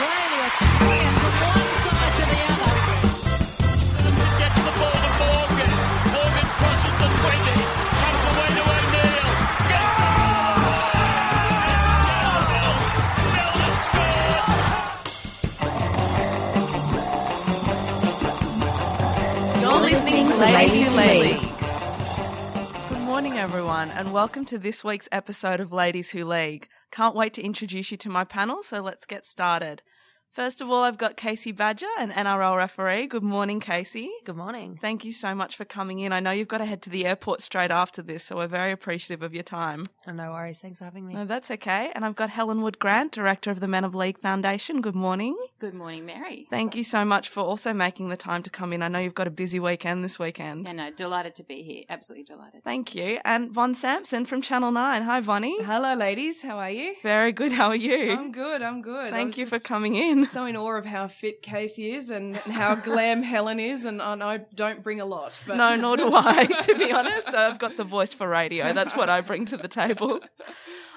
Australia swinging from one side to the other. Gets the ball to Morgan. Morgan crosses the 20. Comes away to O'Neill. You're listening to Ladies Who League. Good morning, everyone, and welcome to this week's episode of Ladies Who League. Can't wait to introduce you to my panel, so let's get started. First of all, I've got Kasey Badger, an NRL referee. Good morning, Kasey. Good morning. Thank you so much for coming in. I know you've got to head to the airport straight after this, so we're very appreciative of your time. Oh, no worries. Thanks for having me. No, that's okay. And I've got Helen Wood Grant, Director of the Men of League Foundation. Good morning. Good morning, Mary. Thank you so much for also making the time to come in. I know you've got a busy weekend this weekend. Yeah, no, delighted to be here. Absolutely delighted. Thank you. And Von Sampson from Channel 9. Hi, Vonnie. Hello, ladies. How are you? Very good. How are you? I'm good. I'm good. Thank was you for coming in. So in awe of how fit Kasey is and how glam Helen is, and, and I don't bring a lot. But No, nor do I, to be honest. I've got the voice for radio. That's what I bring to the table.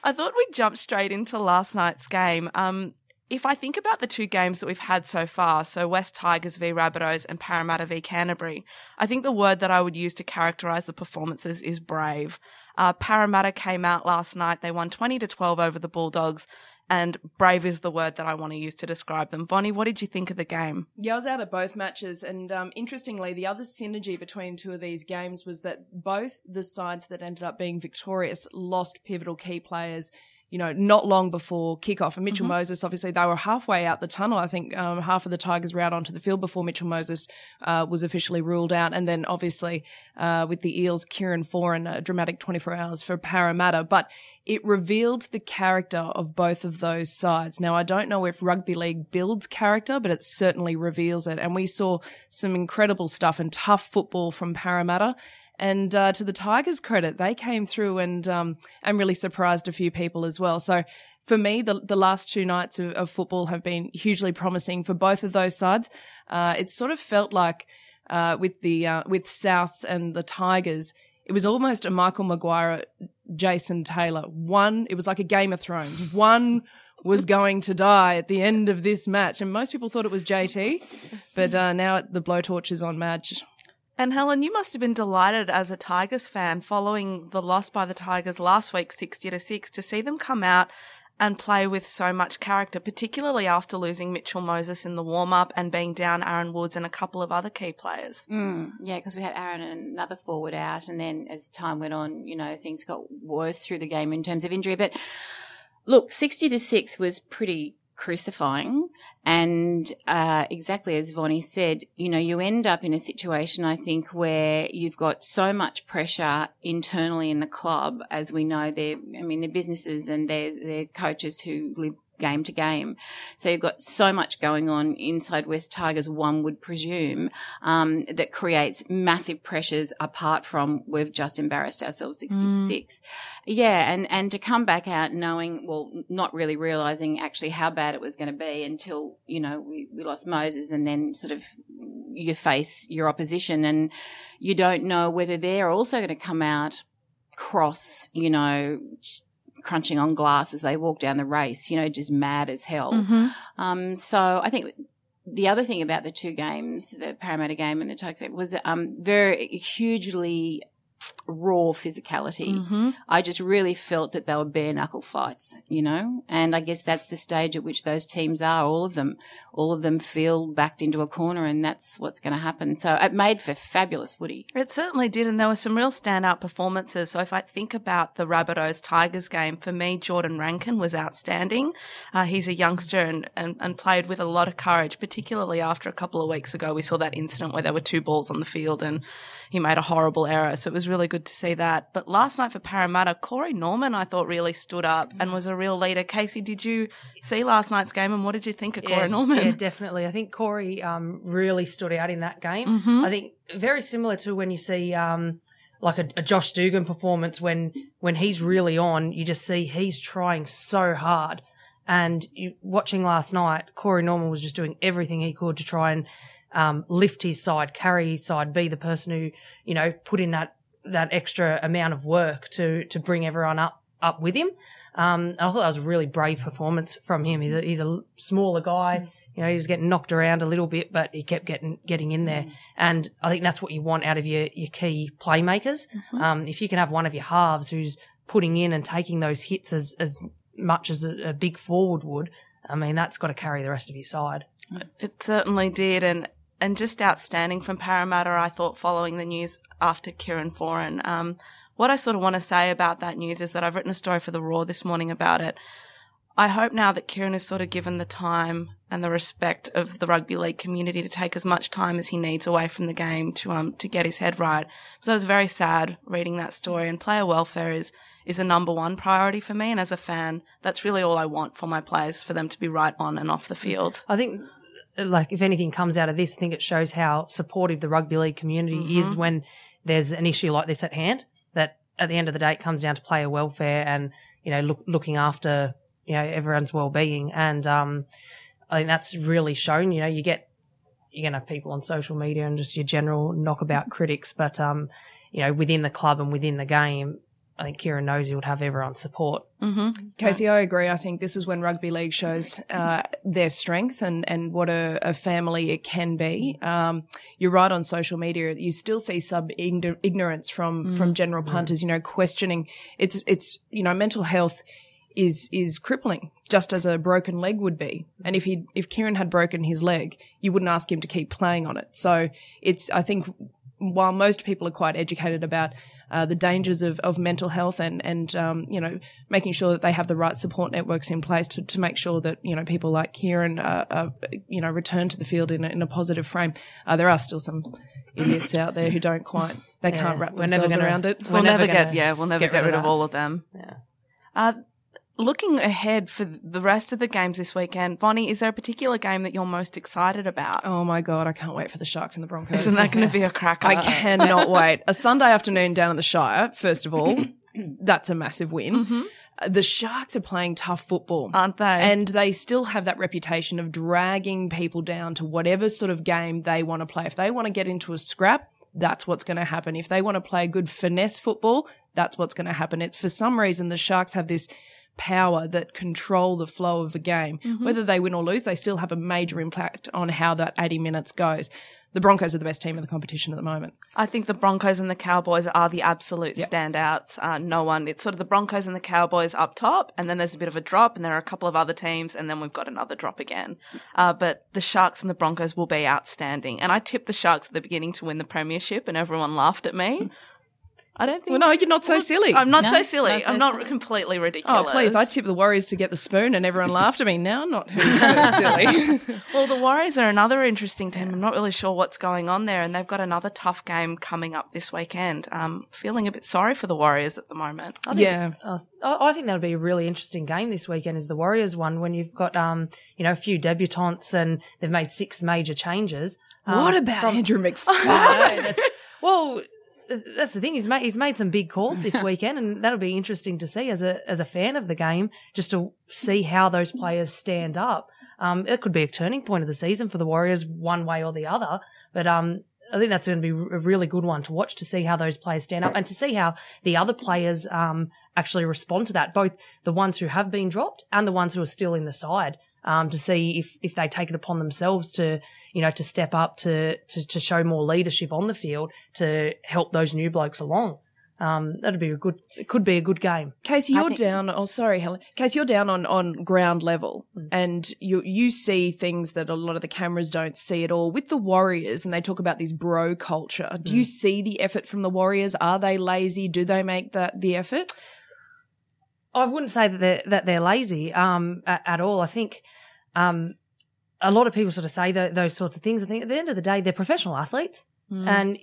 I thought we'd jump straight into last night's game. Um, if I think about the two games that we've had so far, so West Tigers v Rabbitohs and Parramatta v Canterbury, I think the word that I would use to characterise the performances is brave. Uh, Parramatta came out last night. They won 20 to 12 over the Bulldogs. And brave is the word that I want to use to describe them. Vonnie, what did you think of the game? Yeah, I was out at both matches, and um, interestingly, the other synergy between two of these games was that both the sides that ended up being victorious lost pivotal key players. You know, not long before kickoff, and Mitchell Moses, obviously, they were halfway out the tunnel. I think um, half of the Tigers were out onto the field before Mitchell Moses uh, was officially ruled out, and then obviously uh, with the Eels, Kieran Foran, a dramatic 24 hours for Parramatta. But it revealed the character of both of those sides. Now, I don't know if rugby league builds character, but it certainly reveals it. And we saw some incredible stuff and tough football from Parramatta. And uh, to the Tigers' credit, they came through and um, and really surprised a few people as well. So for me, the the last two nights of, of football have been hugely promising for both of those sides. Uh, it sort of felt like uh, with the uh, with Souths and the Tigers, it was almost a Michael Maguire, Jason Taylor. One, it was like a Game of Thrones. One was going to die at the end of this match, and most people thought it was JT, but uh, now the blowtorch is on Madge. And Helen, you must have been delighted as a Tigers fan following the loss by the Tigers last week, 60 to 6, to see them come out and play with so much character, particularly after losing Mitchell Moses in the warm up and being down Aaron Woods and a couple of other key players. Mm, yeah, because we had Aaron and another forward out, and then as time went on, you know, things got worse through the game in terms of injury. But look, 60 to 6 was pretty crucifying. And uh, exactly as Vonnie said, you know, you end up in a situation, I think, where you've got so much pressure internally in the club, as we know, they're, I mean, they're businesses and they're, they're coaches who live game to game. So you've got so much going on inside West Tigers, one would presume, um, that creates massive pressures apart from we've just embarrassed ourselves 66. Yeah. And, and to come back out knowing, well, not really realizing actually how bad it was going to be until, you know, we, we lost Moses and then sort of you face your opposition and you don't know whether they're also going to come out cross, you know, crunching on glass as they walk down the race, you know, just mad as hell. Um, so I think the other thing about the two games, the Parramatta game and the Tigers was um, very hugely raw physicality. Mm-hmm. I just really felt that they were bare knuckle fights, you know, and I guess that's the stage at which those teams are. All of them, all of them feel backed into a corner, and that's what's going to happen. So it made for fabulous footy. It certainly did, and there were some real standout performances. So if I think about the Rabbitohs Tigers game, for me, Jordan Rankin was outstanding. Uh, he's a youngster and, and, and played with a lot of courage, particularly after a couple of weeks ago we saw that incident where there were two balls on the field and he made a horrible error. So it was really good to see that. But last night for Parramatta, Corey Norman, I thought really stood up and was a real leader. Kasey, did you see last night's game and what did you think of Corey Norman? Yeah, definitely. I think Corey um, really stood out in that game. Mm-hmm. I think very similar to when you see um, like a, a Josh Dugan performance when when he's really on, you just see he's trying so hard. And you, watching last night, Corey Norman was just doing everything he could to try and um, lift his side, carry his side, be the person who you know put in that that extra amount of work to to bring everyone up up with him. Um, I thought that was a really brave performance from him. He's a, he's a smaller guy. You know, he was getting knocked around a little bit, but he kept getting getting in there. And I think that's what you want out of your, your key playmakers. Um, if you can have one of your halves who's putting in and taking those hits as, as much as a, a big forward would, I mean, that's got to carry the rest of your side. It certainly did, and and just outstanding from Parramatta. I thought following the news after Kieran Foran. Um, what I sort of want to say about that news is that I've written a story for the Roar this morning about it. I hope now that Kieran is sort of given the time and the respect of the rugby league community to take as much time as he needs away from the game to um to get his head right. So I was very sad reading that story, and player welfare is is a number one priority for me. And as a fan, that's really all I want for my players for them to be right on and off the field. I think, like, if anything comes out of this, I think it shows how supportive the rugby league community is when there's an issue like this at hand. That at the end of the day, it comes down to player welfare and you know look, looking after you know everyone's well-being. And um, I think that's really shown. You know, you get you're gonna have people on social media and just your general knockabout critics, but um, you know, within the club and within the game. I think Kieran knows he would have everyone's support. Kasey, I agree. I think this is when rugby league shows uh, their strength and, and what a, a family it can be. Um, you're right on social media. You still see sub ignorance from from general punters. You know, questioning. It's it's you know mental health is is crippling, just as a broken leg would be. And if he if Kieran had broken his leg, you wouldn't ask him to keep playing on it. So it's I think while most people are quite educated about uh, the dangers of, of mental health and and um, you know making sure that they have the right support networks in place to, to make sure that you know people like Kieran uh, uh, you know return to the field in a, in a positive frame. Uh, there are still some idiots out there who don't quite they can't wrap we're never themselves gonna- around it. we're We'll never, never get gonna yeah, we'll never get, rid of that. all of them. Yeah. Looking ahead for the rest of the games this weekend, Vonnie, is there a particular game that you're most excited about? Oh my god, I can't wait for the Sharks and the Broncos. Isn't that going to be a cracker? I cannot wait. A Sunday afternoon down at the Shire, first of all, that's a massive win. Mm-hmm. Uh, The Sharks are playing tough football. Aren't they? And they still have that reputation of dragging people down to whatever sort of game they want to play. If they want to get into a scrap, that's what's going to happen. If they want to play good finesse football, that's what's going to happen. It's for some reason the Sharks have this power that control the flow of a game. Whether they win or lose, they still have a major impact on how that 80 minutes goes. The Broncos are the best team in the competition at the moment. I think the Broncos and the Cowboys are the absolute standouts. Uh, no one, it's sort of the Broncos and the Cowboys up top, and then there's a bit of a drop, and there are a couple of other teams, and then we've got another drop again. Uh, but the Sharks and the Broncos will be outstanding. And I tipped the Sharks at the beginning to win the Premiership, and everyone laughed at me. I don't think. Well, no, you're not so silly. I'm not No, so silly. not so I'm not silly. completely ridiculous. Oh, please. I tipped the Warriors to get the spoon and everyone laughed at me. Now I'm not who's so silly. Well, the Warriors are another interesting team. I'm not really sure what's going on there, and they've got another tough game coming up this weekend. Um, feeling a bit sorry for the Warriors at the moment. I think, Yeah. uh, I I think that'll be a really interesting game this weekend. Is the Warriors one when you've got um you know a few debutantes and they've made six major changes. Um, what about from- Andrew I McFadden? know, that's, well, that's the thing. He's made he's made some big calls this weekend, and that'll be interesting to see as a as a fan of the game, just to see how those players stand up. Um, it could be a turning point of the season for the Warriors, one way or the other. But um, I think that's going to be a really good one to watch to see how those players stand up and to see how the other players um actually respond to that. Both the ones who have been dropped and the ones who are still in the side. Um, to see if if they take it upon themselves to you know, to step up to, to, to show more leadership on the field to help those new blokes along. Um, that'd be a good, it could be a good game. Kasey, you're think- down. Oh, sorry, Helen. Kasey, you're down on, on ground level, and you you see things that a lot of the cameras don't see at all. With the Warriors, and they talk about this bro culture. Do you see the effort from the Warriors? Are they lazy? Do they make that the effort? I wouldn't say that they're, that they're lazy, um, at, at all. I think, um, a lot of people sort of say tho- those sorts of things. I think at the end of the day, they're professional athletes. And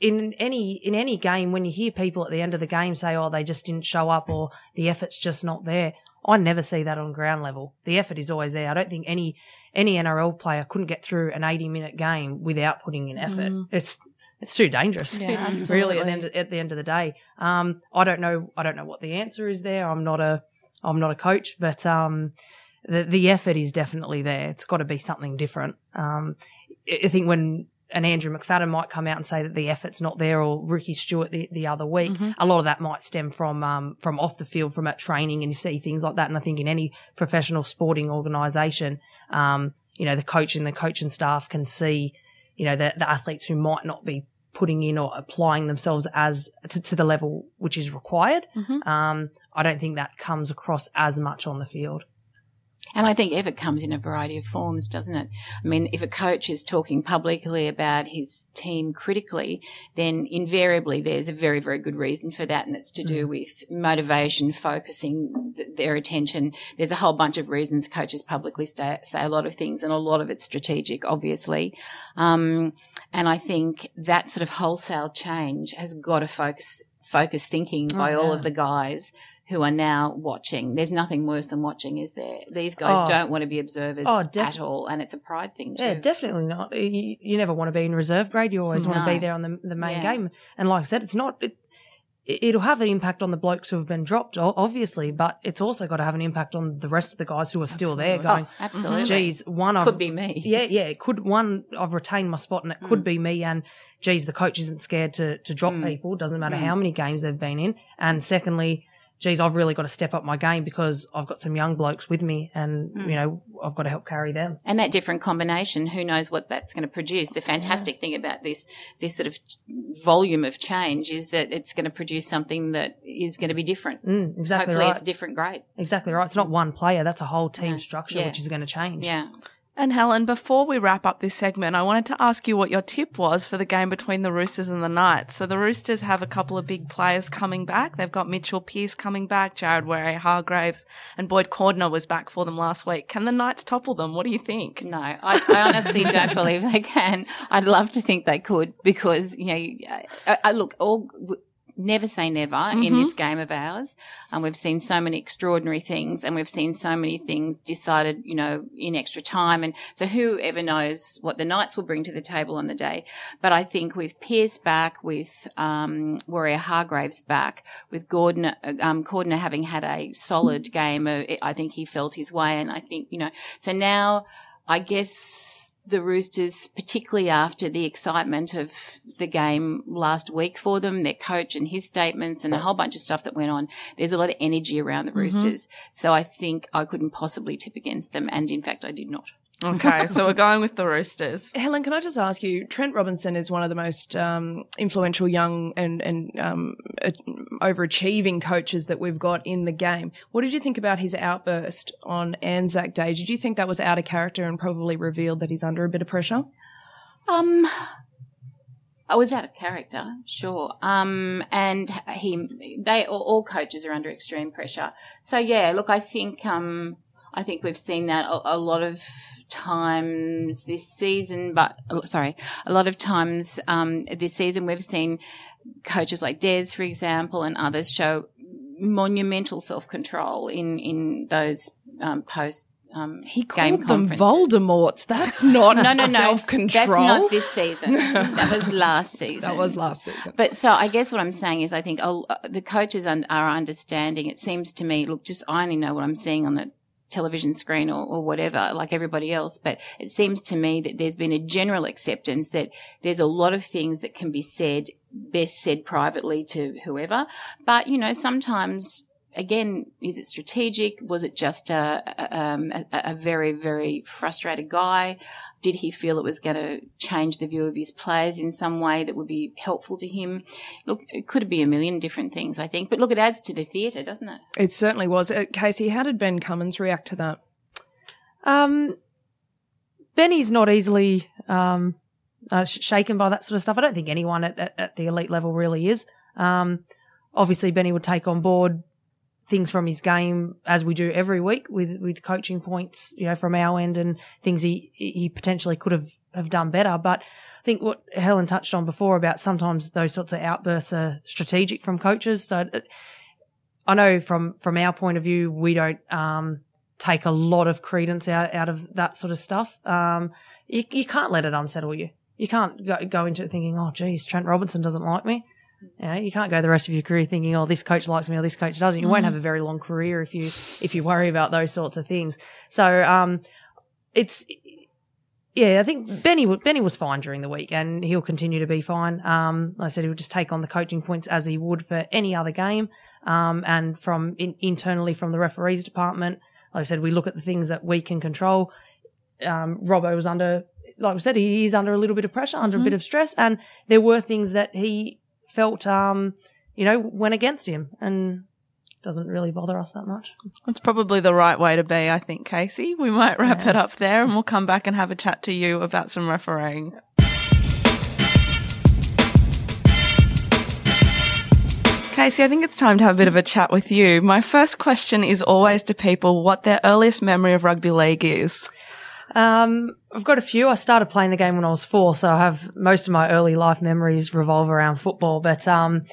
in any, in any game, when you hear people at the end of the game say, oh, they just didn't show up or the effort's just not there, I never see that on ground level. The effort is always there. I don't think any, any NRL player couldn't get through an 80 minute game without putting in effort. It's, it's too dangerous. Yeah, really at the end of, at the end of the day. Um, I don't know. I don't know what the answer is there. I'm not a I'm not a coach, but um, the the effort is definitely there. It's got to be something different. Um, I think when an Andrew McFadden might come out and say that the effort's not there, or Ricky Stuart the, the other week. A lot of that might stem from um, from off the field, from at training, and you see things like that. And I think in any professional sporting organisation, um, you know, the coach and the coaching staff can see, you know, the, the athletes who might not be putting in or applying themselves as to, to the level which is required. Um, I don't think that comes across as much on the field. And I think effort comes in a variety of forms, doesn't it? I mean, if a coach is talking publicly about his team critically, then invariably there's a very, very good reason for that. And it's to do with motivation, focusing th- their attention. There's a whole bunch of reasons coaches publicly say, say a lot of things and a lot of it's strategic, obviously. Um, and I think that sort of wholesale change has got to focus, focus thinking by all yeah. of the guys who are now watching. There's nothing worse than watching, is there? These guys Oh. don't want to be observers Oh, def- at all, and it's a pride thing too. Yeah, definitely not. You, you never want to be in reserve grade. You always want to be there on the, the main Yeah. game. And like I said, it's not. It, it'll have an impact on the blokes who have been dropped, obviously, but it's also got to have an impact on the rest of the guys who are still there. Going, Oh, absolutely. geez, one I've, Could be me. Yeah, yeah. It could one I've retained my spot, and it could Mm. be me. And geez, the coach isn't scared to to drop Mm. people. Doesn't matter Mm. how many games they've been in. And secondly, geez, I've really got to step up my game because I've got some young blokes with me, and Mm. you know I've got to help carry them. And that different combination, who knows what that's going to produce? The fantastic thing about this, this sort of volume of change is that it's going to produce something that is going to be different. Mm, exactly Hopefully right. it's different grade. Exactly right. It's not one player. That's a whole team No. structure Yeah. which is going to change. Yeah. And Helen, before we wrap up this segment, I wanted to ask you what your tip was for the game between the Roosters and the Knights. So the Roosters have a couple of big players coming back. They've got Mitchell Pearce coming back, Jared Waerea-Hargreaves, and Boyd Cordner was back for them last week. Can the Knights topple them? What do you think? No, I, I honestly don't believe they can. I'd love to think they could because, you know, I, I look, all, never say never in this game of ours. And we've seen so many extraordinary things and we've seen so many things decided, you know, in extra time. And so whoever knows what the Knights will bring to the table on the day. But I think with Pearce back, with, um, Waerea-Hargreaves back, with Gordon, um, Cordner having had a solid game, uh, I think he felt his way. And I think, you know, so now I guess the Roosters, particularly after the excitement of the game last week for them, their coach and his statements and a whole bunch of stuff that went on, there's a lot of energy around the mm-hmm. Roosters. So I think I couldn't possibly tip against them. And in fact, I did not. Okay, so we're going with the Roosters. Helen, can I just ask you? Trent Robinson is one of the most um, influential young and and um, uh, overachieving coaches that we've got in the game. What did you think about his outburst on Anzac Day? Did you think that was out of character and probably revealed that he's under a bit of pressure? Um, I was out of character, sure. Um, and he, they, all, all coaches are under extreme pressure. So yeah, look, I think, um, I think we've seen that a, a lot of times this season, but sorry, a lot of times, um, this season we've seen coaches like Des, for example, and others show monumental self-control in, in those, um, post, um, He game called them. Voldemorts. That's not No, no, no. self-control. That's not this season. that was last season. That was last season. But so I guess what I'm saying is I think uh, the coaches un- are understanding. It seems to me, look, just I only know what I'm seeing on the television screen or, or whatever, like everybody else. But it seems to me that there's been a general acceptance that there's a lot of things that can be said, best said privately to whoever. But, you know, sometimes again, is it strategic? Was it just a, a, um, a, a very, very frustrated guy? Did he feel it was going to change the view of his players in some way that would be helpful to him? Look, it could be a million different things, I think. But look, it adds to the theatre, doesn't it? It certainly was. Uh, Kasey, how did Ben Cummins react to that? Um, Benny's not easily um, uh, shaken by that sort of stuff. I don't think anyone at, at, at the elite level really is. Um, obviously, Benny would take on board things from his game as we do every week with with coaching points, you know, from our end and things he he potentially could have have done better. But I think what Helen touched on before about sometimes those sorts of outbursts are strategic from coaches. So I know from from our point of view, we don't um, take a lot of credence out out of that sort of stuff. Um, you you can't let it unsettle you. You can't go, go into thinking, oh, geez, Trent Robinson doesn't like me. You you can't go the rest of your career thinking, oh, this coach likes me or this coach doesn't. You won't have a very long career if you if you worry about those sorts of things. So um, it's yeah, I think Benny Benny was fine during the week, and he'll continue to be fine. Um, like I said he'll just take on the coaching points as he would for any other game. Um, and from in, internally from the referees department, like I said, we look at the things that we can control. Um, Robbo was under, like we said, he is under a little bit of pressure, under a bit of stress, and there were things that he felt, um, you know, went against him, and doesn't really bother us that much. That's probably the right way to be, I think, Kasey. We might wrap it up there and we'll come back and have a chat to you about some refereeing. Kasey, I think it's time to have a bit of a chat with you. My first question is always to people what their earliest memory of rugby league is. Um, I've got a few. I started playing the game when I was four, so I have most of my early life memories revolve around football. But um,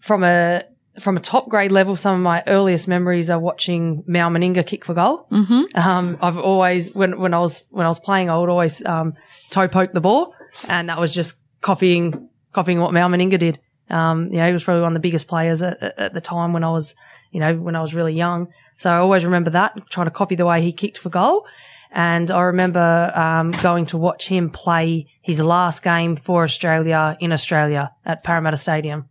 from a from a top grade level, some of my earliest memories are watching Mal Meninga kick for goal. Mm-hmm. Um, I've always when when I was when I was playing, I would always um, toe poke the ball, and that was just copying copying what Mal Meninga did. Um, you know, he was probably one of the biggest players at, at, at the time when I was, you know, when I was really young. So I always remember that, trying to copy the way he kicked for goal. And I remember um, going to watch him play his last game for Australia in Australia at Parramatta Stadium.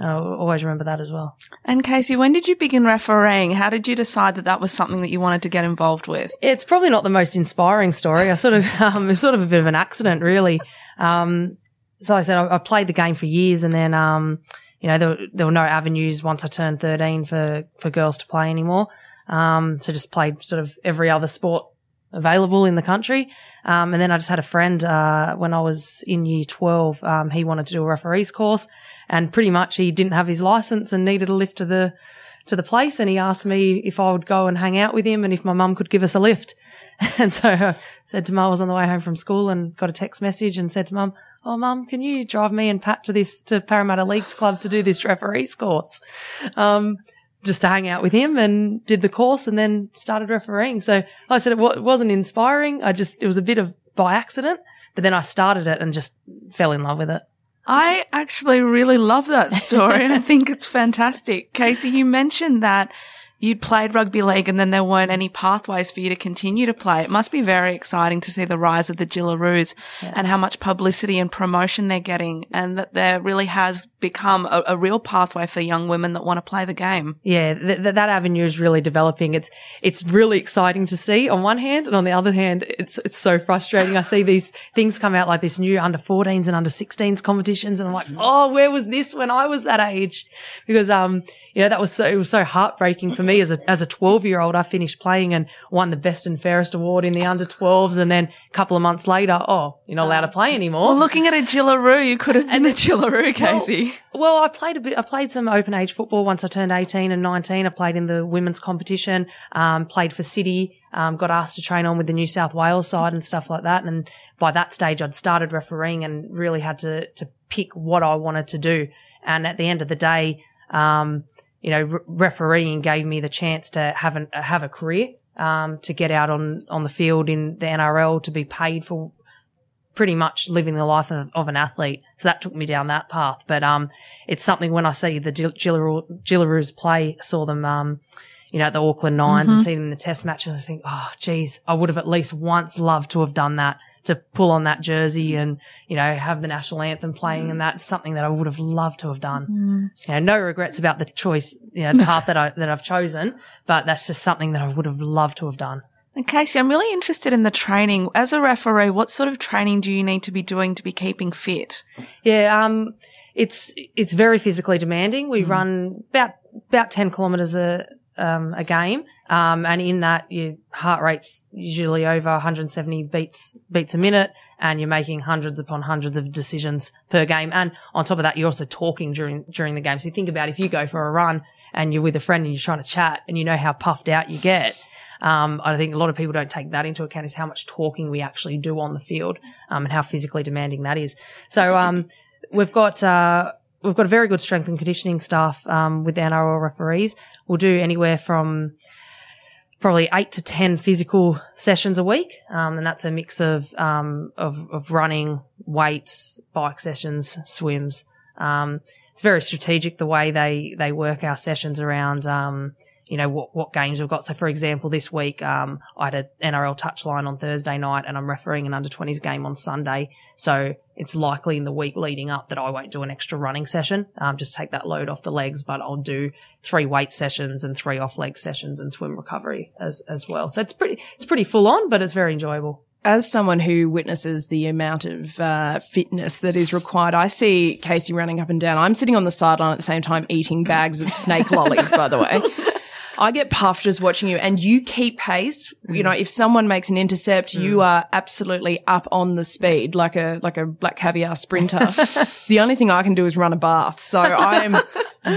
I always remember that as well. And Kasey, when did you begin refereeing? How did you decide that that was something that you wanted to get involved with? It's probably not the most inspiring story. I sort of, um, it was sort of a bit of an accident, really. Um, so I said I, I played the game for years, and then, um, you know, there, there were no avenues once I turned thirteen for for girls to play anymore. Um, so just played sort of every other sport available in the country. Um, and then I just had a friend uh, when I was in year twelve. Um, he wanted to do a referees course, and pretty much he didn't have his license and needed a lift to the to the place, and he asked me if I would go and hang out with him and if my mum could give us a lift. And so I said to mum, I was on the way home from school and got a text message and said to mum, Oh, mum, can you drive me and Pat to this, to Parramatta Leagues Club to do this referees course? Um, just to hang out with him and did the course and then started refereeing. So like I said, it wa- it wasn't inspiring. I just, it was a bit of by accident, but then I started it and just fell in love with it. I actually really love that story. And I think it's fantastic. Kasey, you mentioned that you played rugby league and then there weren't any pathways for you to continue to play. It must be very exciting to see the rise of the Jillaroos and how much publicity and promotion they're getting and that there really has become a, a real pathway for young women that want to play the game. Yeah, th- th- that avenue is really developing. It's it's really exciting to see on one hand, and on the other hand, it's it's so frustrating. I see these things come out like this new under 14s and under 16s competitions, and I'm like, oh, where was this when I was that age? Because um, you know, that was so it was so heartbreaking for me as a as a 12 year old. I finished playing and won the best and fairest award in the under 12s, and then a couple of months later, oh, you're not allowed to play anymore. Well, looking at a Jillaroo, you could have been a Jillaroo, Kasey. Well, I played a bit. I played some open age football once I turned eighteen and nineteen. I played in the women's competition. Um, played for City. Um, got asked to train on with the New South Wales side and stuff like that. And by that stage, I'd started refereeing and really had to to pick what I wanted to do. And at the end of the day, um, you know, re- refereeing gave me the chance to have an have a career. Um, to get out on, on the field in the NRL to be paid for pretty much living the life of, of an athlete. So that took me down that path. But um, it's something when I see the Jill- Jillaroo- Jillaroos play, saw them, um, you know, at the Auckland 9s and see them in the test matches, I think, oh, geez, I would have at least once loved to have done that. To pull on that jersey mm. and, you know, have the national anthem playing and mm. that's something that I would have loved to have done. Mm. You know, no regrets about the choice, you know, the path that I, that I've chosen, but that's just something that I would have loved to have done. And Kasey, I'm really interested in the training. As a referee, what sort of training do you need to be doing to be keeping fit? Yeah, um, it's it's very physically demanding. We run about about ten kilometres a um, a game, um, and in that your heart rate's usually over 170 beats beats a minute, and you're making hundreds upon hundreds of decisions per game. And on top of that, you're also talking during during the game. So think about if you go for a run and you're with a friend and you're trying to chat, and you know how puffed out you get. Um, I think a lot of people don't take that into account is how much talking we actually do on the field, um, and how physically demanding that is. So, um, we've got, uh, we've got a very good strength and conditioning staff, um, with the NRL referees. We'll do anywhere from probably eight to 10 physical sessions a week. Um, and that's a mix of, um, of, of running, weights, bike sessions, swims. Um, it's very strategic the way they, they work our sessions around, um, you you know, what, what games we've got. So for example, this week, um, I had an NRL touchline on Thursday night and I'm refereeing an under 20s game on Sunday. So it's likely in the week leading up that I won't do an extra running session. Um, just take that load off the legs, but I'll do three weight sessions and three off leg sessions and swim recovery as, as well. So it's pretty, it's pretty full on, but it's very enjoyable as someone who witnesses the amount of uh, fitness that is required, I see Kasey running up and down. I'm sitting on the sideline at the same time eating bags of snake lollies, by the way. I get puffed just watching you and you keep pace. You mm. know, if someone makes an intercept, mm. you are absolutely up on the speed like a, like a black caviar sprinter. the only thing I can do is run a bath. So I am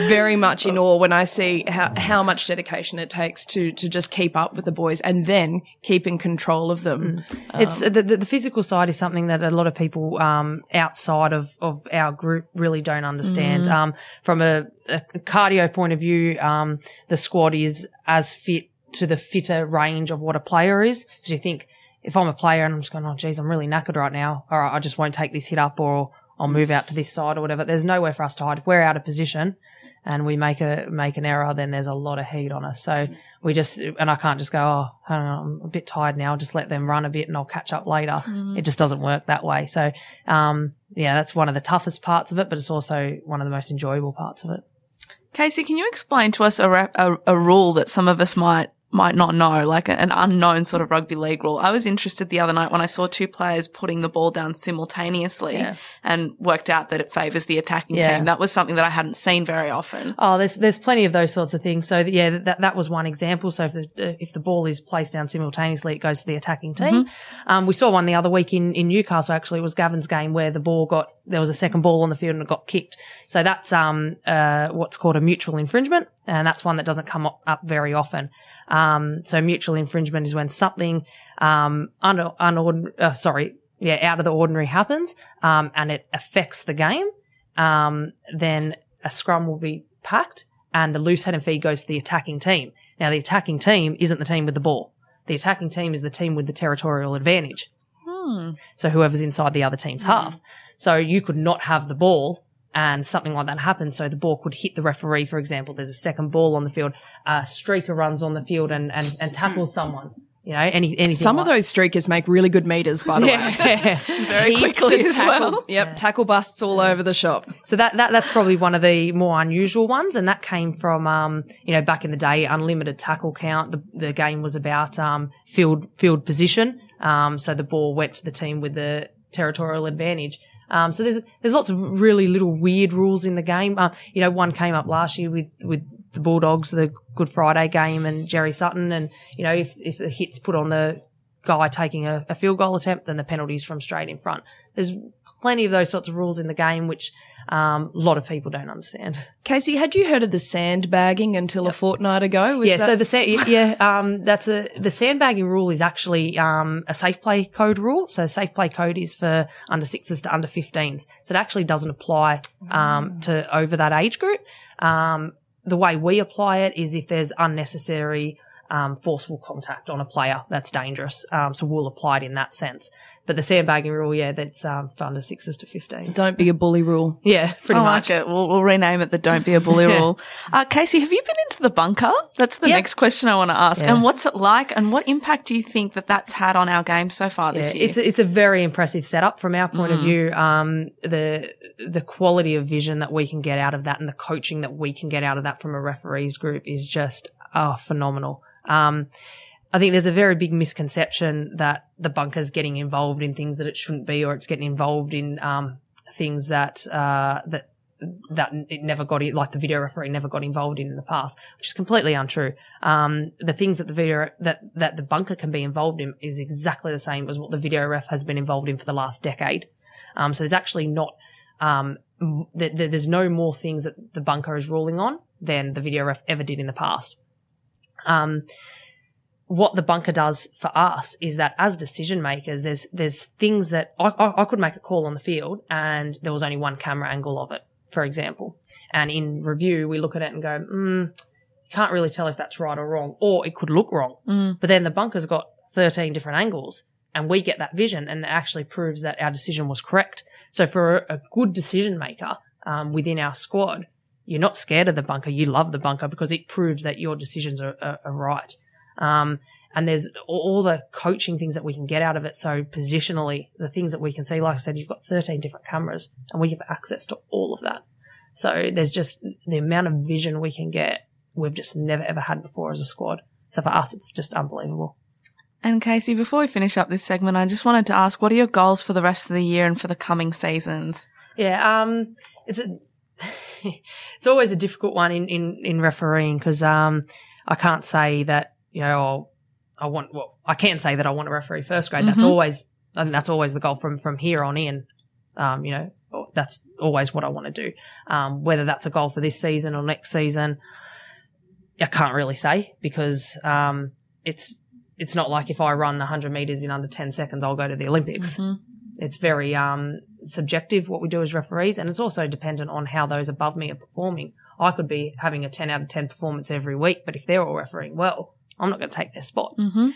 very much in awe when I see how, how much dedication it takes to, to just keep up with the boys and then keep in control of them. Mm. it's um, the, the, the physical side is something that a lot of people um, outside of, of our group really don't understand. Um, from a, a cardio point of view, um, the squad is as fit to the fitter range of what a player is. Because you think if I'm a player and I'm just going, oh geez, I'm really knackered right now, all right, I just won't take this hit up or I'll move out to this side or whatever. There's nowhere for us to hide. If we're out of position and we make a make an error, then there's a lot of heat on us. So we just and I can't just go, oh, I I'm a bit tired now. I'll just let them run a bit and I'll catch up later. It just doesn't work that way. So um, yeah, that's one of the toughest parts of it, but it's also one of the most enjoyable parts of it. Kasey, can you explain to us a, a, a rule that some of us might might not know, like an unknown sort of rugby league rule? I was interested the other night when I saw two players putting the ball down simultaneously Yeah. and worked out that it favours the attacking Yeah. team. That was something that I hadn't seen very often. Oh, there's there's plenty of those sorts of things. So yeah, that that was one example. So if the uh, if the ball is placed down simultaneously, it goes to the attacking team. Um, we saw one the other week in in Newcastle. Actually, it was Gavin's game where the ball got there was a second ball on the field and it got kicked. So that's um uh what's called a mutual infringement, and that's one that doesn't come up, very often. Um, so mutual infringement is when something um uh, sorry yeah out of the ordinary happens um and it affects the game um, then a scrum will be packed and the loose head and feed goes to the attacking team. Now, the attacking team isn't the team with the ball. The attacking team is the team with the territorial advantage. So whoever's inside the other team's half. So you could not have the ball and something like that happens. So the ball could hit the referee, for example. There's a second ball on the field. A streaker runs on the field and, and, and tackles someone. You know, any, anything. Some of those streakers make really good meters, by the way. Yeah. Very Heaps quickly as tackle, well. Yep, tackle busts all over the shop. So that, that that's probably one of the more unusual ones, and that came from um, you know back in the day, unlimited tackle count. The the game was about um, field field position. Um, so the ball went to the team with the territorial advantage. Um, so there's there's lots of really little weird rules in the game. Uh, you know, one came up last year with with the Bulldogs, the Good Friday game, and Jerry Sutton, and you know if if the hits put on the guy taking a, a field goal attempt, then the penalties from straight in front. There's plenty of those sorts of rules in the game, which um, a lot of people don't understand. Kasey, had you heard of the sandbagging until a fortnight ago? Was yeah, that- so the sa- yeah, um, that's a the sandbagging rule is actually um, a safe play code rule. So safe play code is for under sixes to under 15s. So it actually doesn't apply um, to over that age group. Um, the way we apply it is if there's unnecessary um, forceful contact on a player, that's dangerous. Um, so we'll apply it in that sense. But the sandbagging rule, yeah, that's um, for under sixes to 15. don't be a bully rule. Yeah, pretty I much. like it. We'll, we'll rename it the Don't Be a Bully Yeah. rule. Uh, Kasey, have you been into the bunker? That's the Yep. next question I want to ask. Yes. And what's it like? And what impact do you think that that's had on our game so far this Yeah, year? it's a, it's a very impressive setup from our point of view. Um, the the quality of vision that we can get out of that and the coaching that we can get out of that from a referees group is just oh, phenomenal. Um, I think there's a very big misconception that the bunker's getting involved in things that it shouldn't be, or it's getting involved in um, things that uh, that that it never got like the video referee never got involved in in the past, which is completely untrue. Um, the things that the video that that the bunker can be involved in is exactly the same as what the video ref has been involved in for the last decade. Um, so there's actually not um, th- th- there's no more things that the bunker is ruling on than the video ref ever did in the past. Um, what the bunker does for us is that as decision makers, there's there's things that I, I, I could make a call on the field and there was only one camera angle of it, for example. And in review, we look at it and go, mm, can't really tell if that's right or wrong, or it could look wrong. Mm. But then the bunker's got 13 different angles and we get that vision and it actually proves that our decision was correct. So for a, a good decision maker um, within our squad, you're not scared of the bunker. You love the bunker because it proves that your decisions are, are, are right. Um, and there's all the coaching things that we can get out of it. So positionally, the things that we can see, like I said, you've got 13 different cameras and we have access to all of that. So there's just the amount of vision we can get. We've just never ever had before as a squad. So for us, it's just unbelievable. And Kasey, before we finish up this segment, I just wanted to ask, what are your goals for the rest of the year and for the coming seasons? Yeah, um, it's a, it's always a difficult one in, in, in refereeing because, um, I can't say that, you know, oh, I want, well, I can say that I want to referee first grade. That's Mhm. always, I think that's always the goal from, from here on in. Um, you know, that's always what I want to do. Um, whether that's a goal for this season or next season, I can't really say because, um, it's, it's not like if I run 100 meters in under 10 seconds, I'll go to the Olympics. Mhm. It's very, um, subjective what we do as referees. And it's also dependent on how those above me are performing. I could be having a 10 out of 10 performance every week, but if they're all refereeing well, I'm not going to take their spot. Mm-hmm.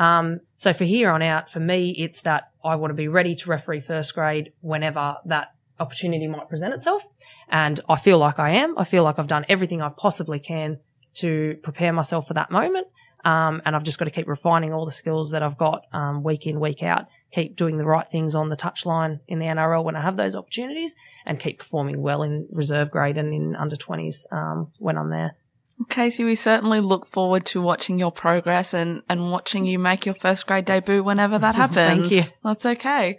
Um, so for here on out, for me, it's that I want to be ready to referee first grade whenever that opportunity might present itself. And I feel like I am. I feel like I've done everything I possibly can to prepare myself for that moment. Um, and I've just got to keep refining all the skills that I've got, um, week in, week out, keep doing the right things on the touchline in the NRL when I have those opportunities and keep performing well in reserve grade and in under 20s, um, when I'm there. Kasey, we certainly look forward to watching your progress and, and watching you make your first grade debut whenever that happens. Thank you. That's okay.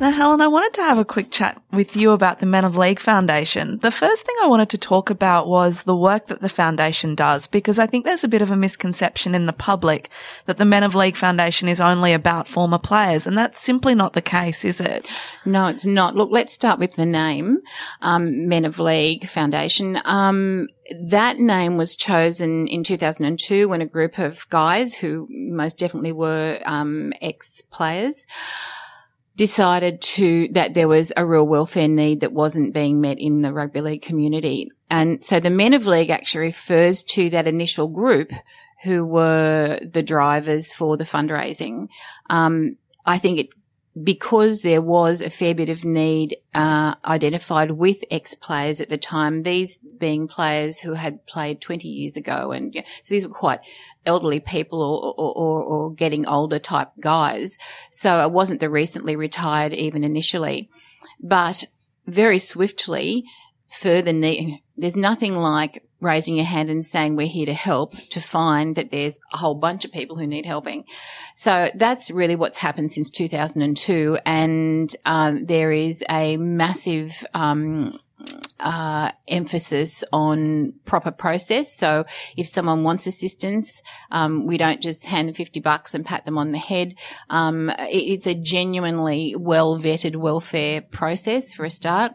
Now, Helen, I wanted to have a quick chat with you about the Men of League Foundation. The first thing I wanted to talk about was the work that the foundation does, because I think there's a bit of a misconception in the public that the Men of League Foundation is only about former players, and that's simply not the case, is it? No, it's not. Look, let's start with the name, um, Men of League Foundation. Um, that name was chosen in 2002 when a group of guys who most definitely were um, ex-players decided to that there was a real welfare need that wasn't being met in the rugby league community. And so the Men of League actually refers to that initial group who were the drivers for the fundraising. Um, I think it because there was a fair bit of need uh, identified with ex-players at the time, these being players who had played 20 years ago, and so these were quite elderly people or, or, or, or getting older type guys. So it wasn't the recently retired even initially, but very swiftly, further need. There's nothing like raising your hand and saying we're here to help to find that there's a whole bunch of people who need helping. So that's really what's happened since 2002. And um, there is a massive um, uh, emphasis on proper process. So if someone wants assistance, um, we don't just hand them 50 bucks and pat them on the head. Um, it- it's a genuinely well vetted welfare process for a start.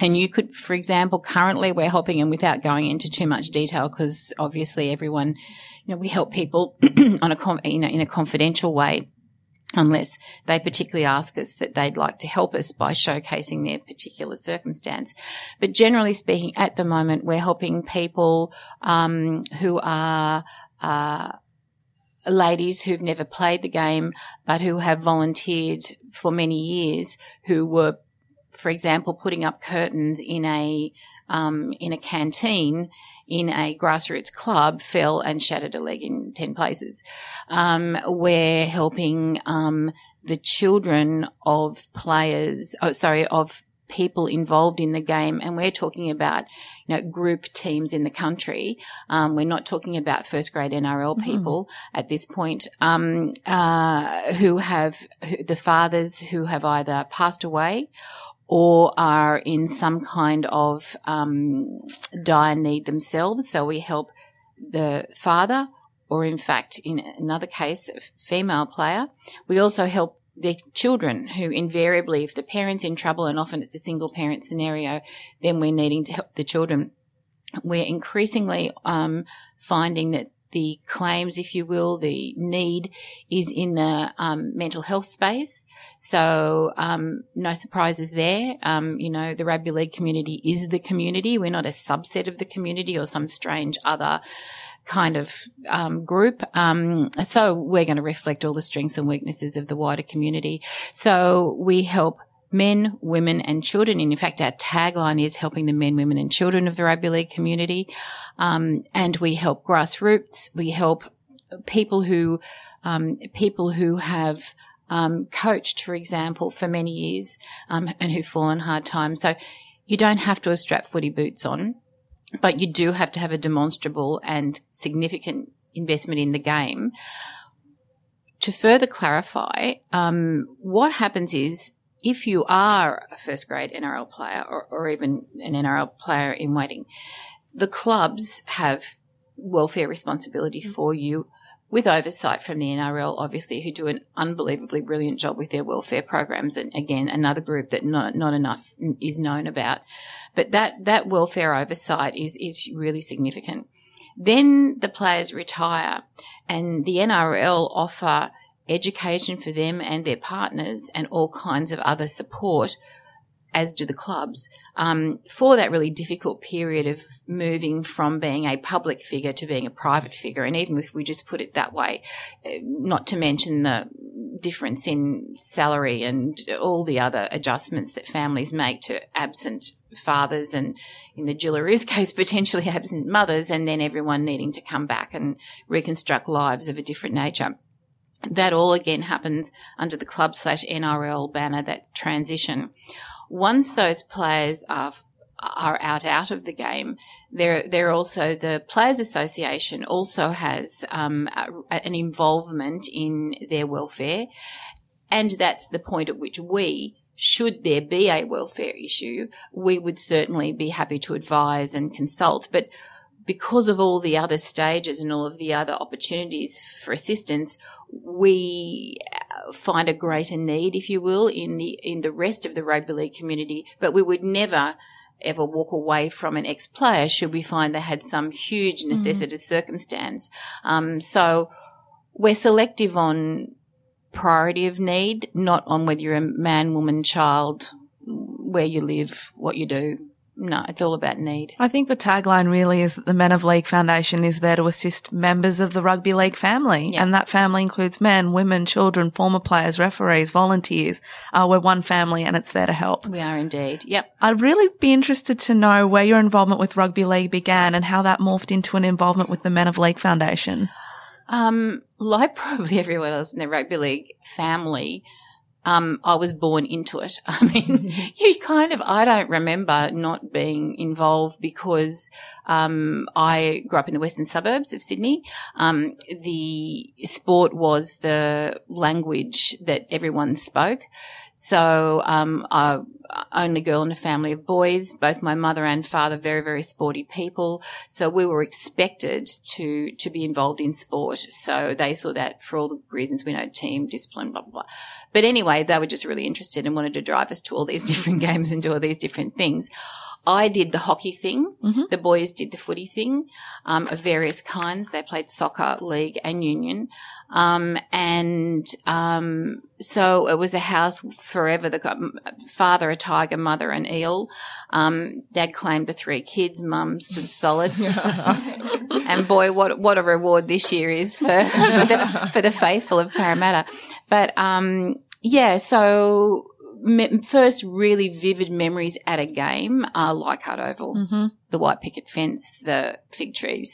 And you could, for example, currently we're helping them without going into too much detail because obviously everyone, you know, we help people on a, you know, in a confidential way unless they particularly ask us that they'd like to help us by showcasing their particular circumstance. But generally speaking, at the moment, we're helping people um, who are uh, ladies who've never played the game but who have volunteered for many years, who were, for example, putting up curtains in a um, in a canteen in a grassroots club fell and shattered a leg in 10 places. Um, we're helping, um, the children of players, oh, sorry, of people involved in the game. And we're talking about, you know, group teams in the country. Um, we're not talking about first grade NRL people at this point, um, uh, who have who, the fathers who have either passed away or are in some kind of um, dire need themselves. So we help the father, or in fact, in another case, a female player. We also help their children who invariably, if the parent's in trouble, and often it's a single parent scenario, then we're needing to help the children. We're increasingly um, finding that the claims, if you will, the need is in the um, mental health space. So, um, no surprises there. Um, you know, the rugby league community is the community. We're not a subset of the community or some strange other kind of um, group. Um, so we're going to reflect all the strengths and weaknesses of the wider community. So we help men, women and children. And in fact, our tagline is helping the men, women and children of the rugby league community. Um, and we help grassroots. We help people who, um, people who have, um, coached, for example, for many years, um, and who've fallen hard times. So you don't have to have strap footy boots on, but you do have to have a demonstrable and significant investment in the game. To further clarify, um, what happens is if you are a first grade NRL player or, or even an NRL player in waiting, the clubs have welfare responsibility mm. for you with oversight from the NRL, obviously, who do an unbelievably brilliant job with their welfare programs. And again, another group that not, not enough is known about. But that, that welfare oversight is, is really significant. Then the players retire and the NRL offer education for them and their partners and all kinds of other support as do the clubs, um, for that really difficult period of moving from being a public figure to being a private figure. And even if we just put it that way, eh, not to mention the difference in salary and all the other adjustments that families make to absent fathers and in the Jillaroos case, potentially absent mothers, and then everyone needing to come back and reconstruct lives of a different nature. That all again happens under the club slash NRL banner, that transition. Once those players are are out out of the game. There, there also the Players Association also has um, a, an involvement in their welfare, and that's the point at which we, should there be a welfare issue, we would certainly be happy to advise and consult. But because of all the other stages and all of the other opportunities for assistance, we uh, find a greater need, if you will, in the in the rest of the rugby league community. But we would never ever walk away from an ex-player should we find they had some huge necessitous mm-hmm. circumstance. Um, so we're selective on priority of need, not on whether you're a man, woman, child, where you live, what you do no, it's all about need. I think the tagline really is that the Men of League Foundation is there to assist members of the rugby league family. Yeah. And that family includes men, women, children, former players, referees, volunteers. Uh, we're one family and it's there to help. We are indeed. Yep. I'd really be interested to know where your involvement with rugby league began and how that morphed into an involvement with the Men of League Foundation. Um, like probably everyone else in the rugby league family, um, I was born into it. I mean, you kind of, I don't remember not being involved because, um, I grew up in the western suburbs of Sydney. Um, the sport was the language that everyone spoke. So, um, I, only girl in a family of boys, both my mother and father, very, very sporty people. So we were expected to, to be involved in sport. So they saw that for all the reasons we know, team, discipline, blah, blah, blah. But anyway, they were just really interested and wanted to drive us to all these different games and do all these different things. I did the hockey thing. Mm-hmm. The boys did the footy thing um, of various kinds. They played soccer, league, and union. Um, and um, so it was a house forever. The father a tiger, mother an eel. Um, Dad claimed the three kids. Mum stood solid. and boy, what what a reward this year is for for, the, for the faithful of Parramatta. But um, yeah, so me- first really vivid memories at a game are Leichhardt Oval, mm-hmm. the white picket fence, the fig trees.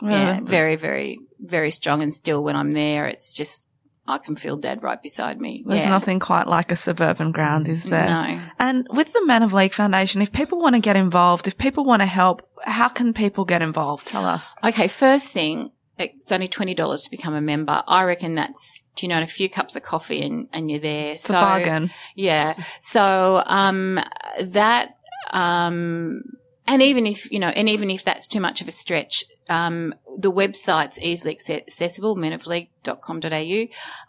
Yeah, very, very, very strong. And still, when I'm there, it's just I can feel Dad right beside me. There's yeah. nothing quite like a suburban ground, is there? No. And with the Men of League Foundation, if people want to get involved, if people want to help, how can people get involved? Tell us. Okay, first thing, it's only twenty dollars to become a member. I reckon that's do you know a few cups of coffee and, and you're there. It's so, a bargain. Yeah. So um, that um, and even if you know, and even if that's too much of a stretch, um, the website's easily accessible, menofleague.com.au.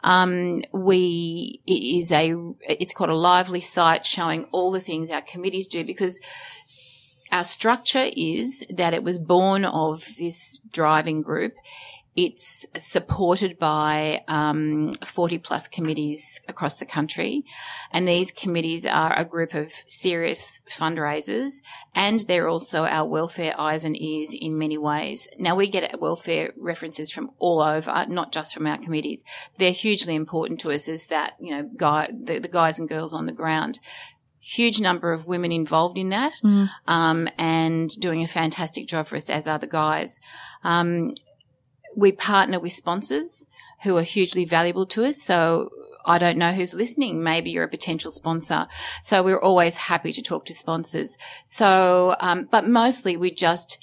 Um, we, it is a, it's quite a lively site showing all the things our committees do because our structure is that it was born of this driving group It's supported by um, 40 plus committees across the country. And these committees are a group of serious fundraisers and they're also our welfare eyes and ears in many ways. Now we get welfare references from all over, not just from our committees. They're hugely important to us as that, you know, guy, the, the guys and girls on the ground huge number of women involved in that um, and doing a fantastic job for us as are the guys. Um, we partner with sponsors who are hugely valuable to us. So I don't know who's listening. Maybe you're a potential sponsor. So we're always happy to talk to sponsors. So, um, but mostly we just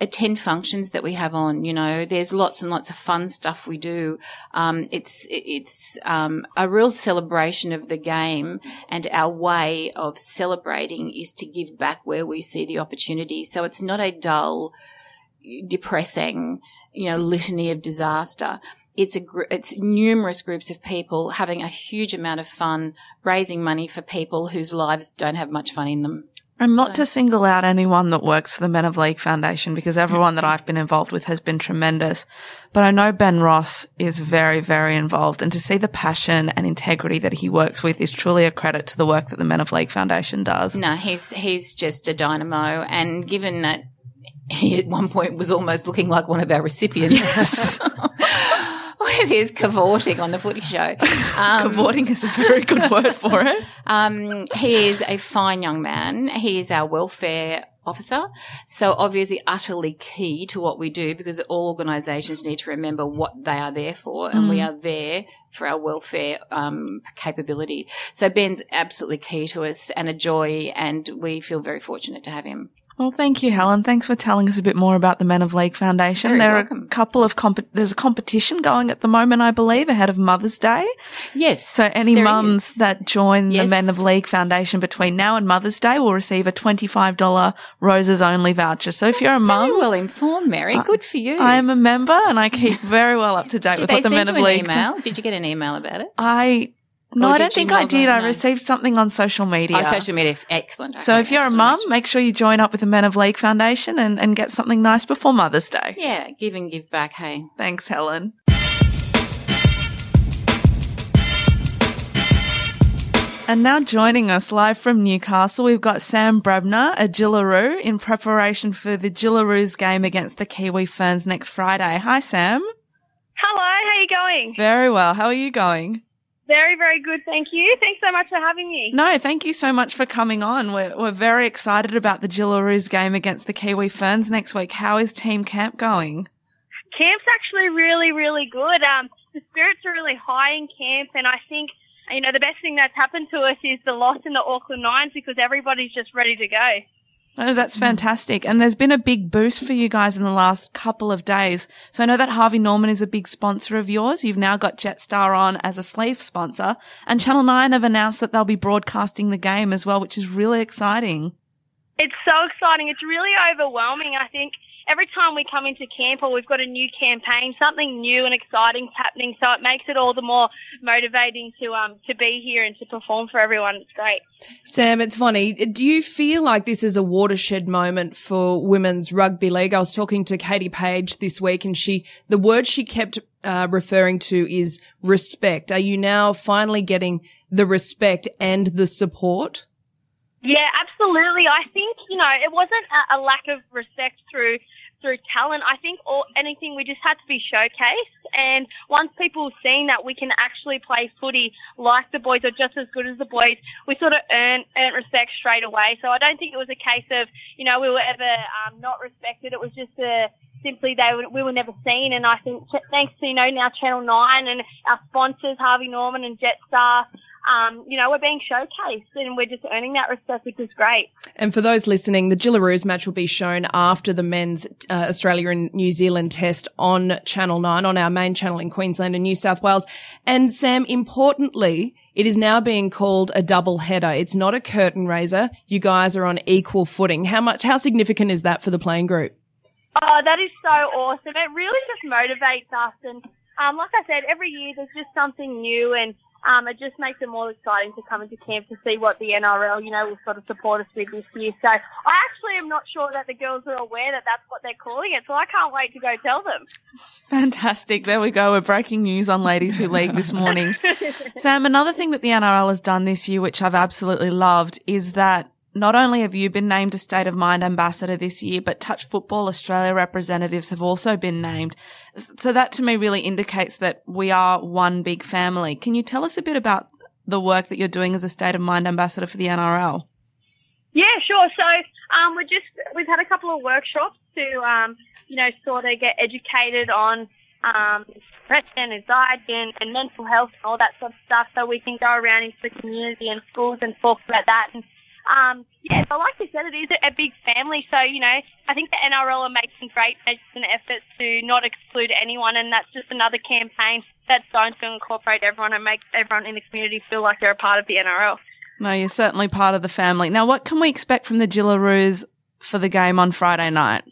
attend functions that we have on. You know, there's lots and lots of fun stuff we do. Um, it's it's um, a real celebration of the game, and our way of celebrating is to give back where we see the opportunity. So it's not a dull, depressing, you know, litany of disaster. It's a gr- it's numerous groups of people having a huge amount of fun, raising money for people whose lives don't have much fun in them. And not to single out anyone that works for the Men of League Foundation because everyone that I've been involved with has been tremendous. But I know Ben Ross is very, very involved and to see the passion and integrity that he works with is truly a credit to the work that the Men of League Foundation does. No, he's he's just a dynamo, and given that he at one point was almost looking like one of our recipients. With his cavorting on the footy show. Um, Cavorting is a very good word for it. Um, he is a fine young man. He is our welfare officer. So obviously utterly key to what we do because all organisations need to remember what they are there for and we are there for our welfare um, capability. So Ben's absolutely key to us and a joy and we feel very fortunate to have him. Well, thank you, Helen. Thanks for telling us a bit more about the Men of League Foundation. Very there welcome. are a couple of comp- there's a competition going at the moment, I believe, ahead of Mother's Day. Yes. So any mums is. that join Yes. the Men of League Foundation between now and Mother's Day will receive a $25 roses only voucher. So if oh, you're a Very mum, well informed, Mary. Uh, Good for you. I am a member and I keep very well up to date with what the Men you of an League. email? Did you get an email about it? I no, I don't think I did. I No. received something on social media. Oh, social media. Excellent. So if you're a excellent. mum, make sure you join up with the Men of League Foundation and, and get something nice before Mother's Day. Yeah, give and give back, hey. Thanks, Helen. And now joining us live from Newcastle, we've got Sam Bremner, a Jillaroo, in preparation for the Jillaroos game against the Kiwi Ferns next Friday. Hi, Sam. Hello, how are you going? Very well. How are you going? Very, very good, thank you. Thanks so much for having me. No, thank you so much for coming on. We're, we're very excited about the Jillaroos game against the Kiwi Ferns next week. How is team camp going? Camp's actually really, really good. Um, the spirits are really high in camp, and I think you know the best thing that's happened to us is the loss in the Auckland Nines because everybody's just ready to go. Oh, that's fantastic. And there's been a big boost for you guys in the last couple of days. So I know that Harvey Norman is a big sponsor of yours. You've now got Jetstar on as a sleeve sponsor and Channel 9 have announced that they'll be broadcasting the game as well, which is really exciting. It's so exciting. It's really overwhelming. I think every time we come into camp or we've got a new campaign, something new and exciting's happening. So it makes it all the more motivating to um to be here and to perform for everyone. It's great. Sam, it's funny. Do you feel like this is a watershed moment for women's rugby league? I was talking to Katie Page this week and she, the word she kept uh, referring to is respect. Are you now finally getting the respect and the support? Yeah, absolutely. I think you know it wasn't a, a lack of respect through through talent. I think all anything we just had to be showcased, and once people seen that we can actually play footy like the boys or just as good as the boys, we sort of earn earn respect straight away. So I don't think it was a case of you know we were ever um, not respected. It was just a simply they were, we were never seen. And I think thanks to you know now Channel Nine and our sponsors Harvey Norman and Jetstar, um, you know we're being showcased and we're just earning that respect, which is great. And for those listening, the Jillaroos match will be shown after the men's uh, Australia and New Zealand test on Channel 9, on our main channel in Queensland and New South Wales. And Sam, importantly, it is now being called a double header. It's not a curtain raiser. You guys are on equal footing. How much, how significant is that for the playing group? Oh, that is so awesome. It really just motivates us. And um, like I said, every year there's just something new. And um, it just makes it more exciting to come into camp to see what the NRL, you know, will sort of support us with this year. So I actually am not sure that the girls are aware that that's what they're calling it. So I can't wait to go tell them. Fantastic. There we go. We're breaking news on Ladies Who League this morning. Sam, another thing that the NRL has done this year, which I've absolutely loved, is that not only have you been named a State of Mind ambassador this year, but Touch Football Australia representatives have also been named. So that to me really indicates that we are one big family. Can you tell us a bit about the work that you're doing as a State of Mind ambassador for the NRL? Yeah, sure. So um, we're just we've had a couple of workshops to um, you know sort of get educated on um, depression, anxiety, and, and mental health and all that sort of stuff, so we can go around into the community and schools and talk about that. And um, yeah, but like you said, it is a, big family. So you know, I think the NRL are making great measures and efforts to not exclude anyone, and that's just another campaign that's going to incorporate everyone and make everyone in the community feel like they're a part of the NRL. No, you're certainly part of the family. Now, what can we expect from the Jillaroos for the game on Friday night?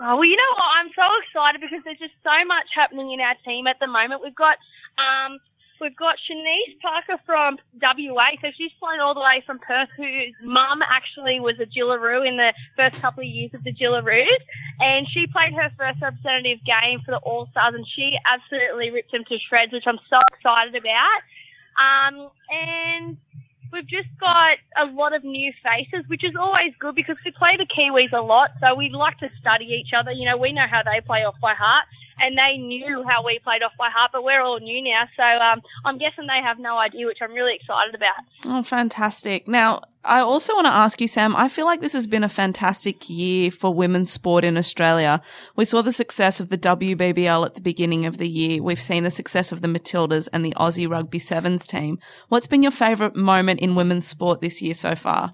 Oh, well, you know what? I'm so excited because there's just so much happening in our team at the moment. We've got um, we've got Shanice Parker from WA, so she's flown all the way from Perth, whose mum actually was a Jillaroo in the first couple of years of the Jillaroos, and she played her first representative game for the All Stars, and she absolutely ripped them to shreds, which I'm so excited about. Um, and We've just got a lot of new faces, which is always good because we play the Kiwis a lot, so we like to study each other. You know, we know how they play off by heart, and they knew how we played off by heart, but we're all new now, so um, I'm guessing they have no idea, which I'm really excited about. Oh, fantastic. Now, I also want to ask you, Sam, I feel like this has been a fantastic year for women's sport in Australia. We saw the success of the WBBL at the beginning of the year. We've seen the success of the Matildas and the Aussie Rugby Sevens team. What's been your favourite moment in women's sport this year so far?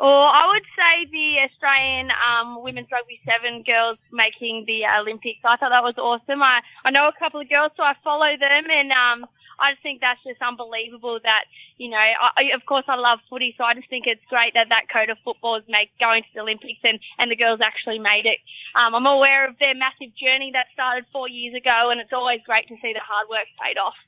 Or I would say the Australian um, women's rugby seven girls making the Olympics. I thought that was awesome. I, I know a couple of girls, so I follow them, and um, I just think that's just unbelievable. That you know, I, of course, I love footy, so I just think it's great that that code of football is make going to the Olympics, and and the girls actually made it. Um, I'm aware of their massive journey that started four years ago, and it's always great to see the hard work paid off.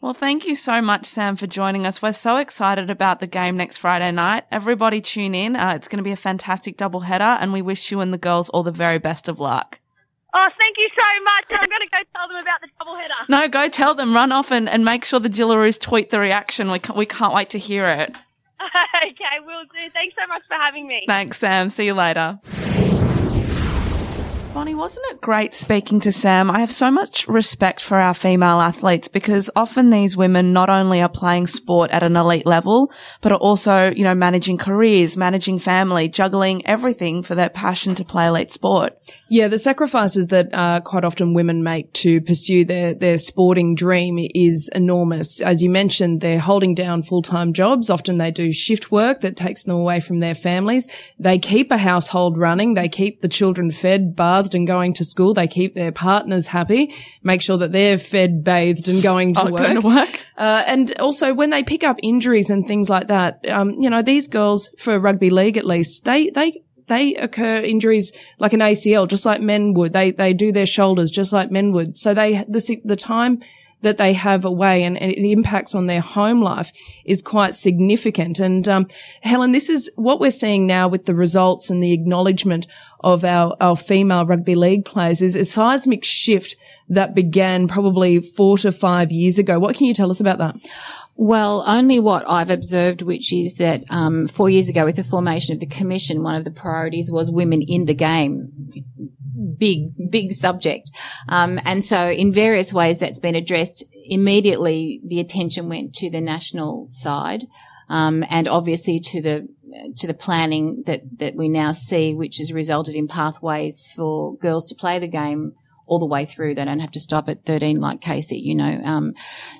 Well, thank you so much, Sam, for joining us. We're so excited about the game next Friday night. Everybody tune in. Uh, it's going to be a fantastic double header, and we wish you and the girls all the very best of luck. Oh, thank you so much. I'm going to go tell them about the double header. No, go tell them. Run off and, and make sure the Jillaroos tweet the reaction. We can't, we can't wait to hear it. okay, we'll do. Thanks so much for having me. Thanks, Sam. See you later. Vonnie, wasn't it great speaking to Sam? I have so much respect for our female athletes because often these women not only are playing sport at an elite level, but are also, you know, managing careers, managing family, juggling everything for their passion to play elite sport. Yeah, the sacrifices that uh, quite often women make to pursue their, their sporting dream is enormous. As you mentioned, they're holding down full-time jobs. Often they do shift work that takes them away from their families. They keep a household running. They keep the children fed, bathed and going to school. They keep their partners happy, make sure that they're fed, bathed and going to Oh, work. going to work. Uh, and also when they pick up injuries and things like that, um, you know, these girls for rugby league at least, they, they, they occur injuries like an ACL, just like men would. They, they do their shoulders just like men would. So they, the, the time that they have away and, and it impacts on their home life is quite significant. And, um, Helen, this is what we're seeing now with the results and the acknowledgement of our, our female rugby league players is a seismic shift that began probably four to five years ago. What can you tell us about that? Well, only what I've observed, which is that um, four years ago, with the formation of the commission, one of the priorities was women in the game. Big, big subject. Um, and so in various ways that's been addressed. Immediately, the attention went to the national side. Um, and obviously to the to the planning that that we now see, which has resulted in pathways for girls to play the game all the way through. They don't have to stop at 13 like Kasey, you know. Um,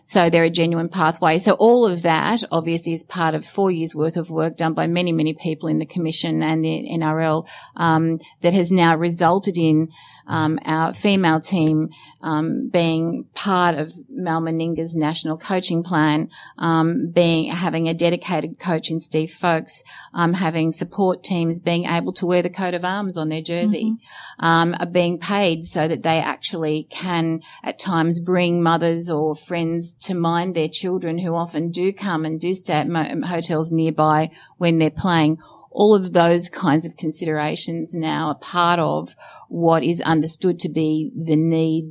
so they're a genuine pathway. So all of that obviously is part of four years worth of work done by many, many people in the commission and the NRL, um, that has now resulted in, um, our female team, um, being part of Mal Meninga's national coaching plan, um, being, having a dedicated coach in Steve Folkes, um, having support teams being able to wear the coat of arms on their jersey, um, are being paid so that they actually can at times bring mothers or friends to mind their children who often do come and do stay at mo- hotels nearby when they're playing. All of those kinds of considerations now are part of what is understood to be the need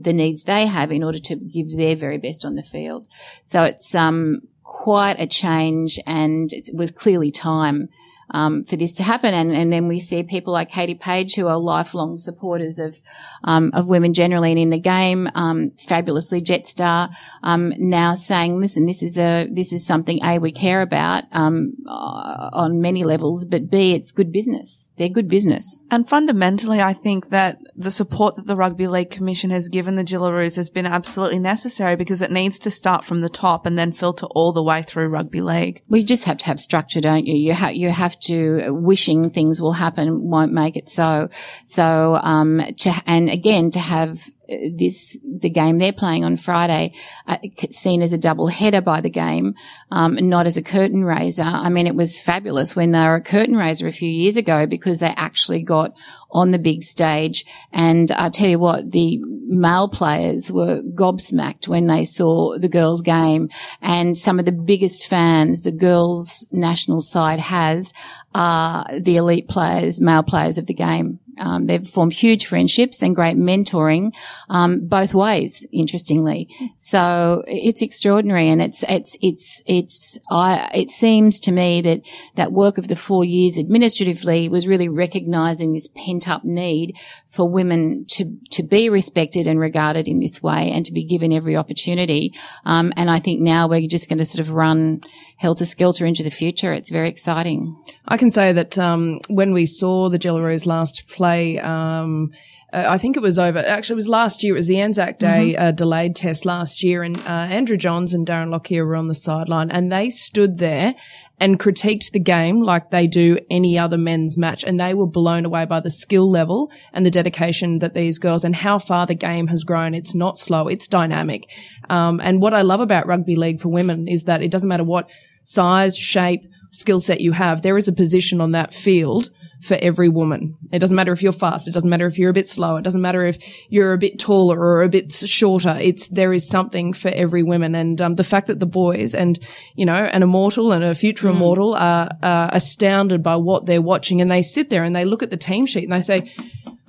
the needs they have in order to give their very best on the field. So it's um, quite a change, and it was clearly time um, for this to happen. And, and then we see people like Katie Page, who are lifelong supporters of um, of women generally and in the game, um, fabulously Jetstar, um, now saying, "Listen, this is a this is something a we care about um, uh, on many levels, but b it's good business." They're good business. And fundamentally, I think that the support that the Rugby League Commission has given the Jillaroos has been absolutely necessary because it needs to start from the top and then filter all the way through rugby league. Well, you just have to have structure, don't you? You have you have to wishing things will happen won't make it so. So um, to and again to have this the game they're playing on Friday uh, seen as a double header by the game, um, not as a curtain raiser. I mean, it was fabulous when they were a curtain raiser a few years ago because they actually got on the big stage. And I tell you what, the male players were gobsmacked when they saw the girls' game, and some of the biggest fans the girls' national side has are the elite players, male players of the game. Um, they've formed huge friendships and great mentoring, um, both ways, interestingly. So it's extraordinary. And it's, it's, it's, it's, I, it seems to me that that work of the four years administratively was really recognizing this pent up need for women to, to be respected and regarded in this way and to be given every opportunity. Um, and I think now we're just going to sort of run helter skelter into the future. It's very exciting. I can say that um, when we saw the Jillaroos last play, um, uh, I think it was over. Actually, it was last year. It was the Anzac Day Mm-hmm. uh, delayed test last year, and uh, Andrew Johns and Darren Lockyer were on the sideline, and they stood there and critiqued the game like they do any other men's match, and they were blown away by the skill level and the dedication that these girls and how far the game has grown. It's not slow; it's dynamic. Um, and what I love about rugby league for women is that it doesn't matter what size, shape, skill set you have, there is a position on that field for every woman. It doesn't matter if you're fast. It doesn't matter if you're a bit slow. It doesn't matter if you're a bit taller or a bit shorter. It's, there is something for every woman. And, um, the fact that the boys and, you know, an immortal and a future immortal are, are astounded by what they're watching and they sit there and they look at the team sheet and they say,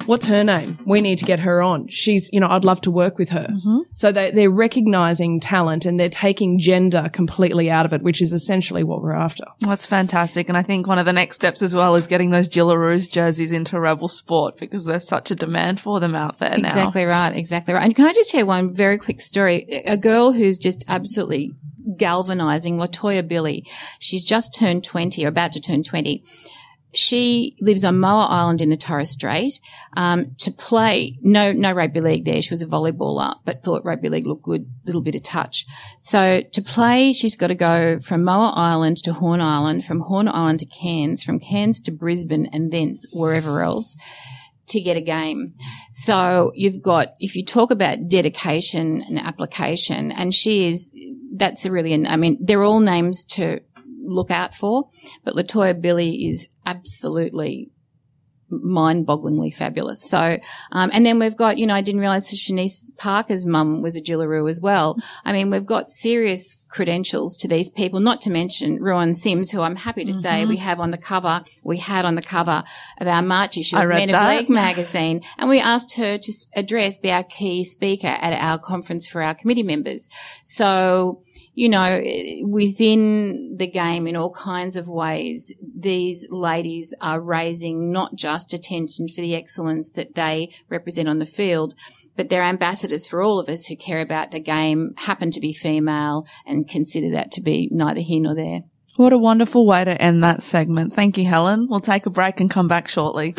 What's her name? We need to get her on. She's, you know, I'd love to work with her. Mm-hmm. So they, they're recognizing talent and they're taking gender completely out of it, which is essentially what we're after. That's fantastic. And I think one of the next steps as well is getting those Jillaroos jerseys into Rebel Sport because there's such a demand for them out there now. Exactly right. Exactly right. And can I just share one very quick story? A girl who's just absolutely galvanizing, Latoya Billy. She's just turned 20 or about to turn 20. She lives on Moa Island in the Torres Strait. Um, to play, no, no rugby league there. She was a volleyballer, but thought rugby league looked good, little bit of touch. So to play, she's got to go from Moa Island to Horn Island, from Horn Island to Cairns, from Cairns to Brisbane, and thence wherever else to get a game. So you've got, if you talk about dedication and application, and she is, that's a really, I mean, they're all names to look out for, but Latoya Billy is absolutely mind-bogglingly fabulous. So, um, and then we've got, you know, I didn't realize Shanice Parker's mum was a Jillaroo as well. I mean, we've got serious credentials to these people, not to mention Ruan Sims, who I'm happy to say Mm-hmm. we have on the cover, we had on the cover of our March issue of Men that. of League magazine. And we asked her to address, be our key speaker at our conference for our committee members. So, you know, within the game in all kinds of ways, these ladies are raising not just attention for the excellence that they represent on the field, but they're ambassadors for all of us who care about the game, happen to be female, and consider that to be neither here nor there. What a wonderful way to end that segment. Thank you, Helen. We'll take a break and come back shortly.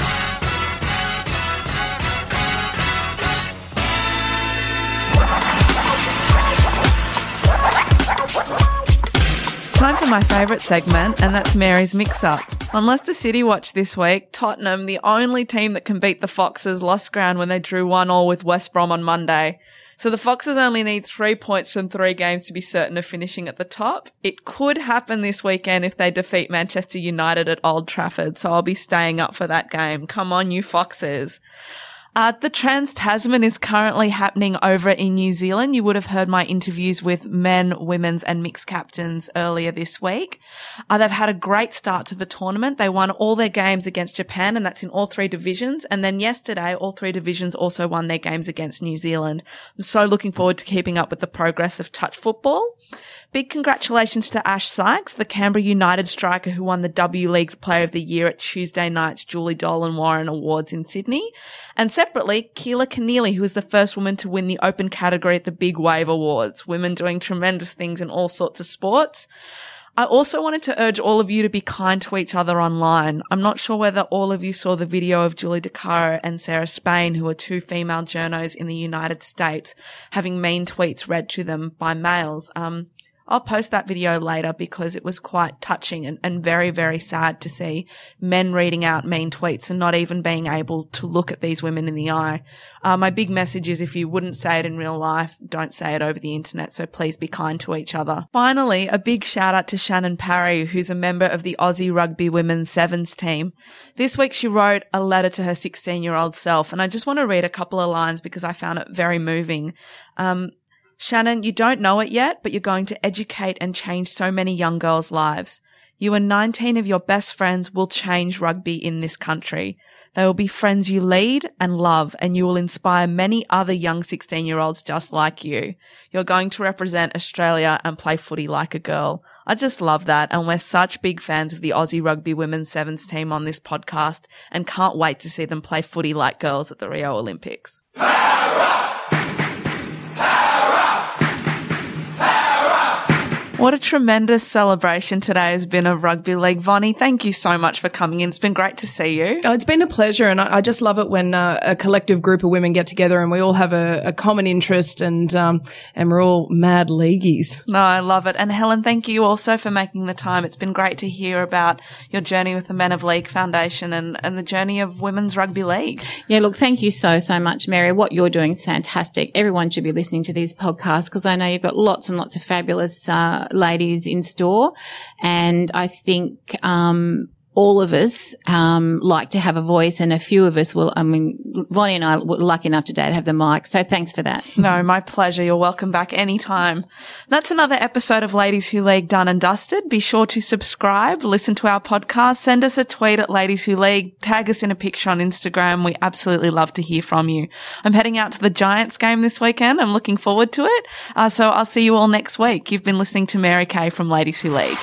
My favourite segment, and that's Mary's Mix Up. On Leicester City Watch this week, Tottenham, the only team that can beat the Foxes, lost ground when they drew one all with West Brom on Monday. So the Foxes only need three points from three games to be certain of finishing at the top. It could happen this weekend if they defeat Manchester United at Old Trafford, so I'll be staying up for that game. Come on, you Foxes. Uh, the Trans Tasman is currently happening over in New Zealand. You would have heard my interviews with men, women's and mixed captains earlier this week. Uh, they've had a great start to the tournament. They won all their games against Japan and that's in all three divisions. And then yesterday, all three divisions also won their games against New Zealand. I'm so looking forward to keeping up with the progress of touch football. Big congratulations to Ash Sykes, the Canberra United striker who won the W League's Player of the Year at Tuesday night's Julie Dolan Warren Awards in Sydney. And separately, Keala Kennelly, who was the first woman to win the open category at the Big Wave Awards. Women doing tremendous things in all sorts of sports. I also wanted to urge all of you to be kind to each other online. I'm not sure whether all of you saw the video of Julie DiCaro and Sarah Spain, who are two female journos in the United States, having mean tweets read to them by males. Um, I'll post that video later because it was quite touching and, and very, very sad to see men reading out mean tweets and not even being able to look at these women in the eye. Uh, my big message is if you wouldn't say it in real life, don't say it over the internet. So please be kind to each other. Finally, a big shout out to Shannon Parry, who's a member of the Aussie Rugby Women's Sevens team. This week she wrote a letter to her 16 year old self and I just want to read a couple of lines because I found it very moving. Um, Shannon, you don't know it yet, but you're going to educate and change so many young girls' lives. You and 19 of your best friends will change rugby in this country. They will be friends you lead and love, and you will inspire many other young 16 year olds just like you. You're going to represent Australia and play footy like a girl. I just love that. And we're such big fans of the Aussie Rugby Women's Sevens team on this podcast and can't wait to see them play footy like girls at the Rio Olympics. What a tremendous celebration today has been of rugby league. Vonnie, thank you so much for coming in. It's been great to see you. Oh, it's been a pleasure, and I, I just love it when uh, a collective group of women get together and we all have a, a common interest, and um, and we're all mad leagueies. No, I love it. And Helen, thank you also for making the time. It's been great to hear about your journey with the Men of League Foundation and, and the journey of women's rugby league. Yeah, look, thank you so, so much, Mary. What you're doing is fantastic. Everyone should be listening to these podcasts because I know you've got lots and lots of fabulous uh, ladies in store. And I think, um, all of us um, like to have a voice, and a few of us will. I mean, Vonnie and I were lucky enough today to have the mic, so thanks for that. No, my pleasure. You're welcome back anytime. That's another episode of Ladies Who League done and dusted. Be sure to subscribe, listen to our podcast, send us a tweet at Ladies Who League, tag us in a picture on Instagram. We absolutely love to hear from you. I'm heading out to the Giants game this weekend. I'm looking forward to it. Uh, so I'll see you all next week. You've been listening to Mary Kay from Ladies Who League.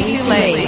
Goal!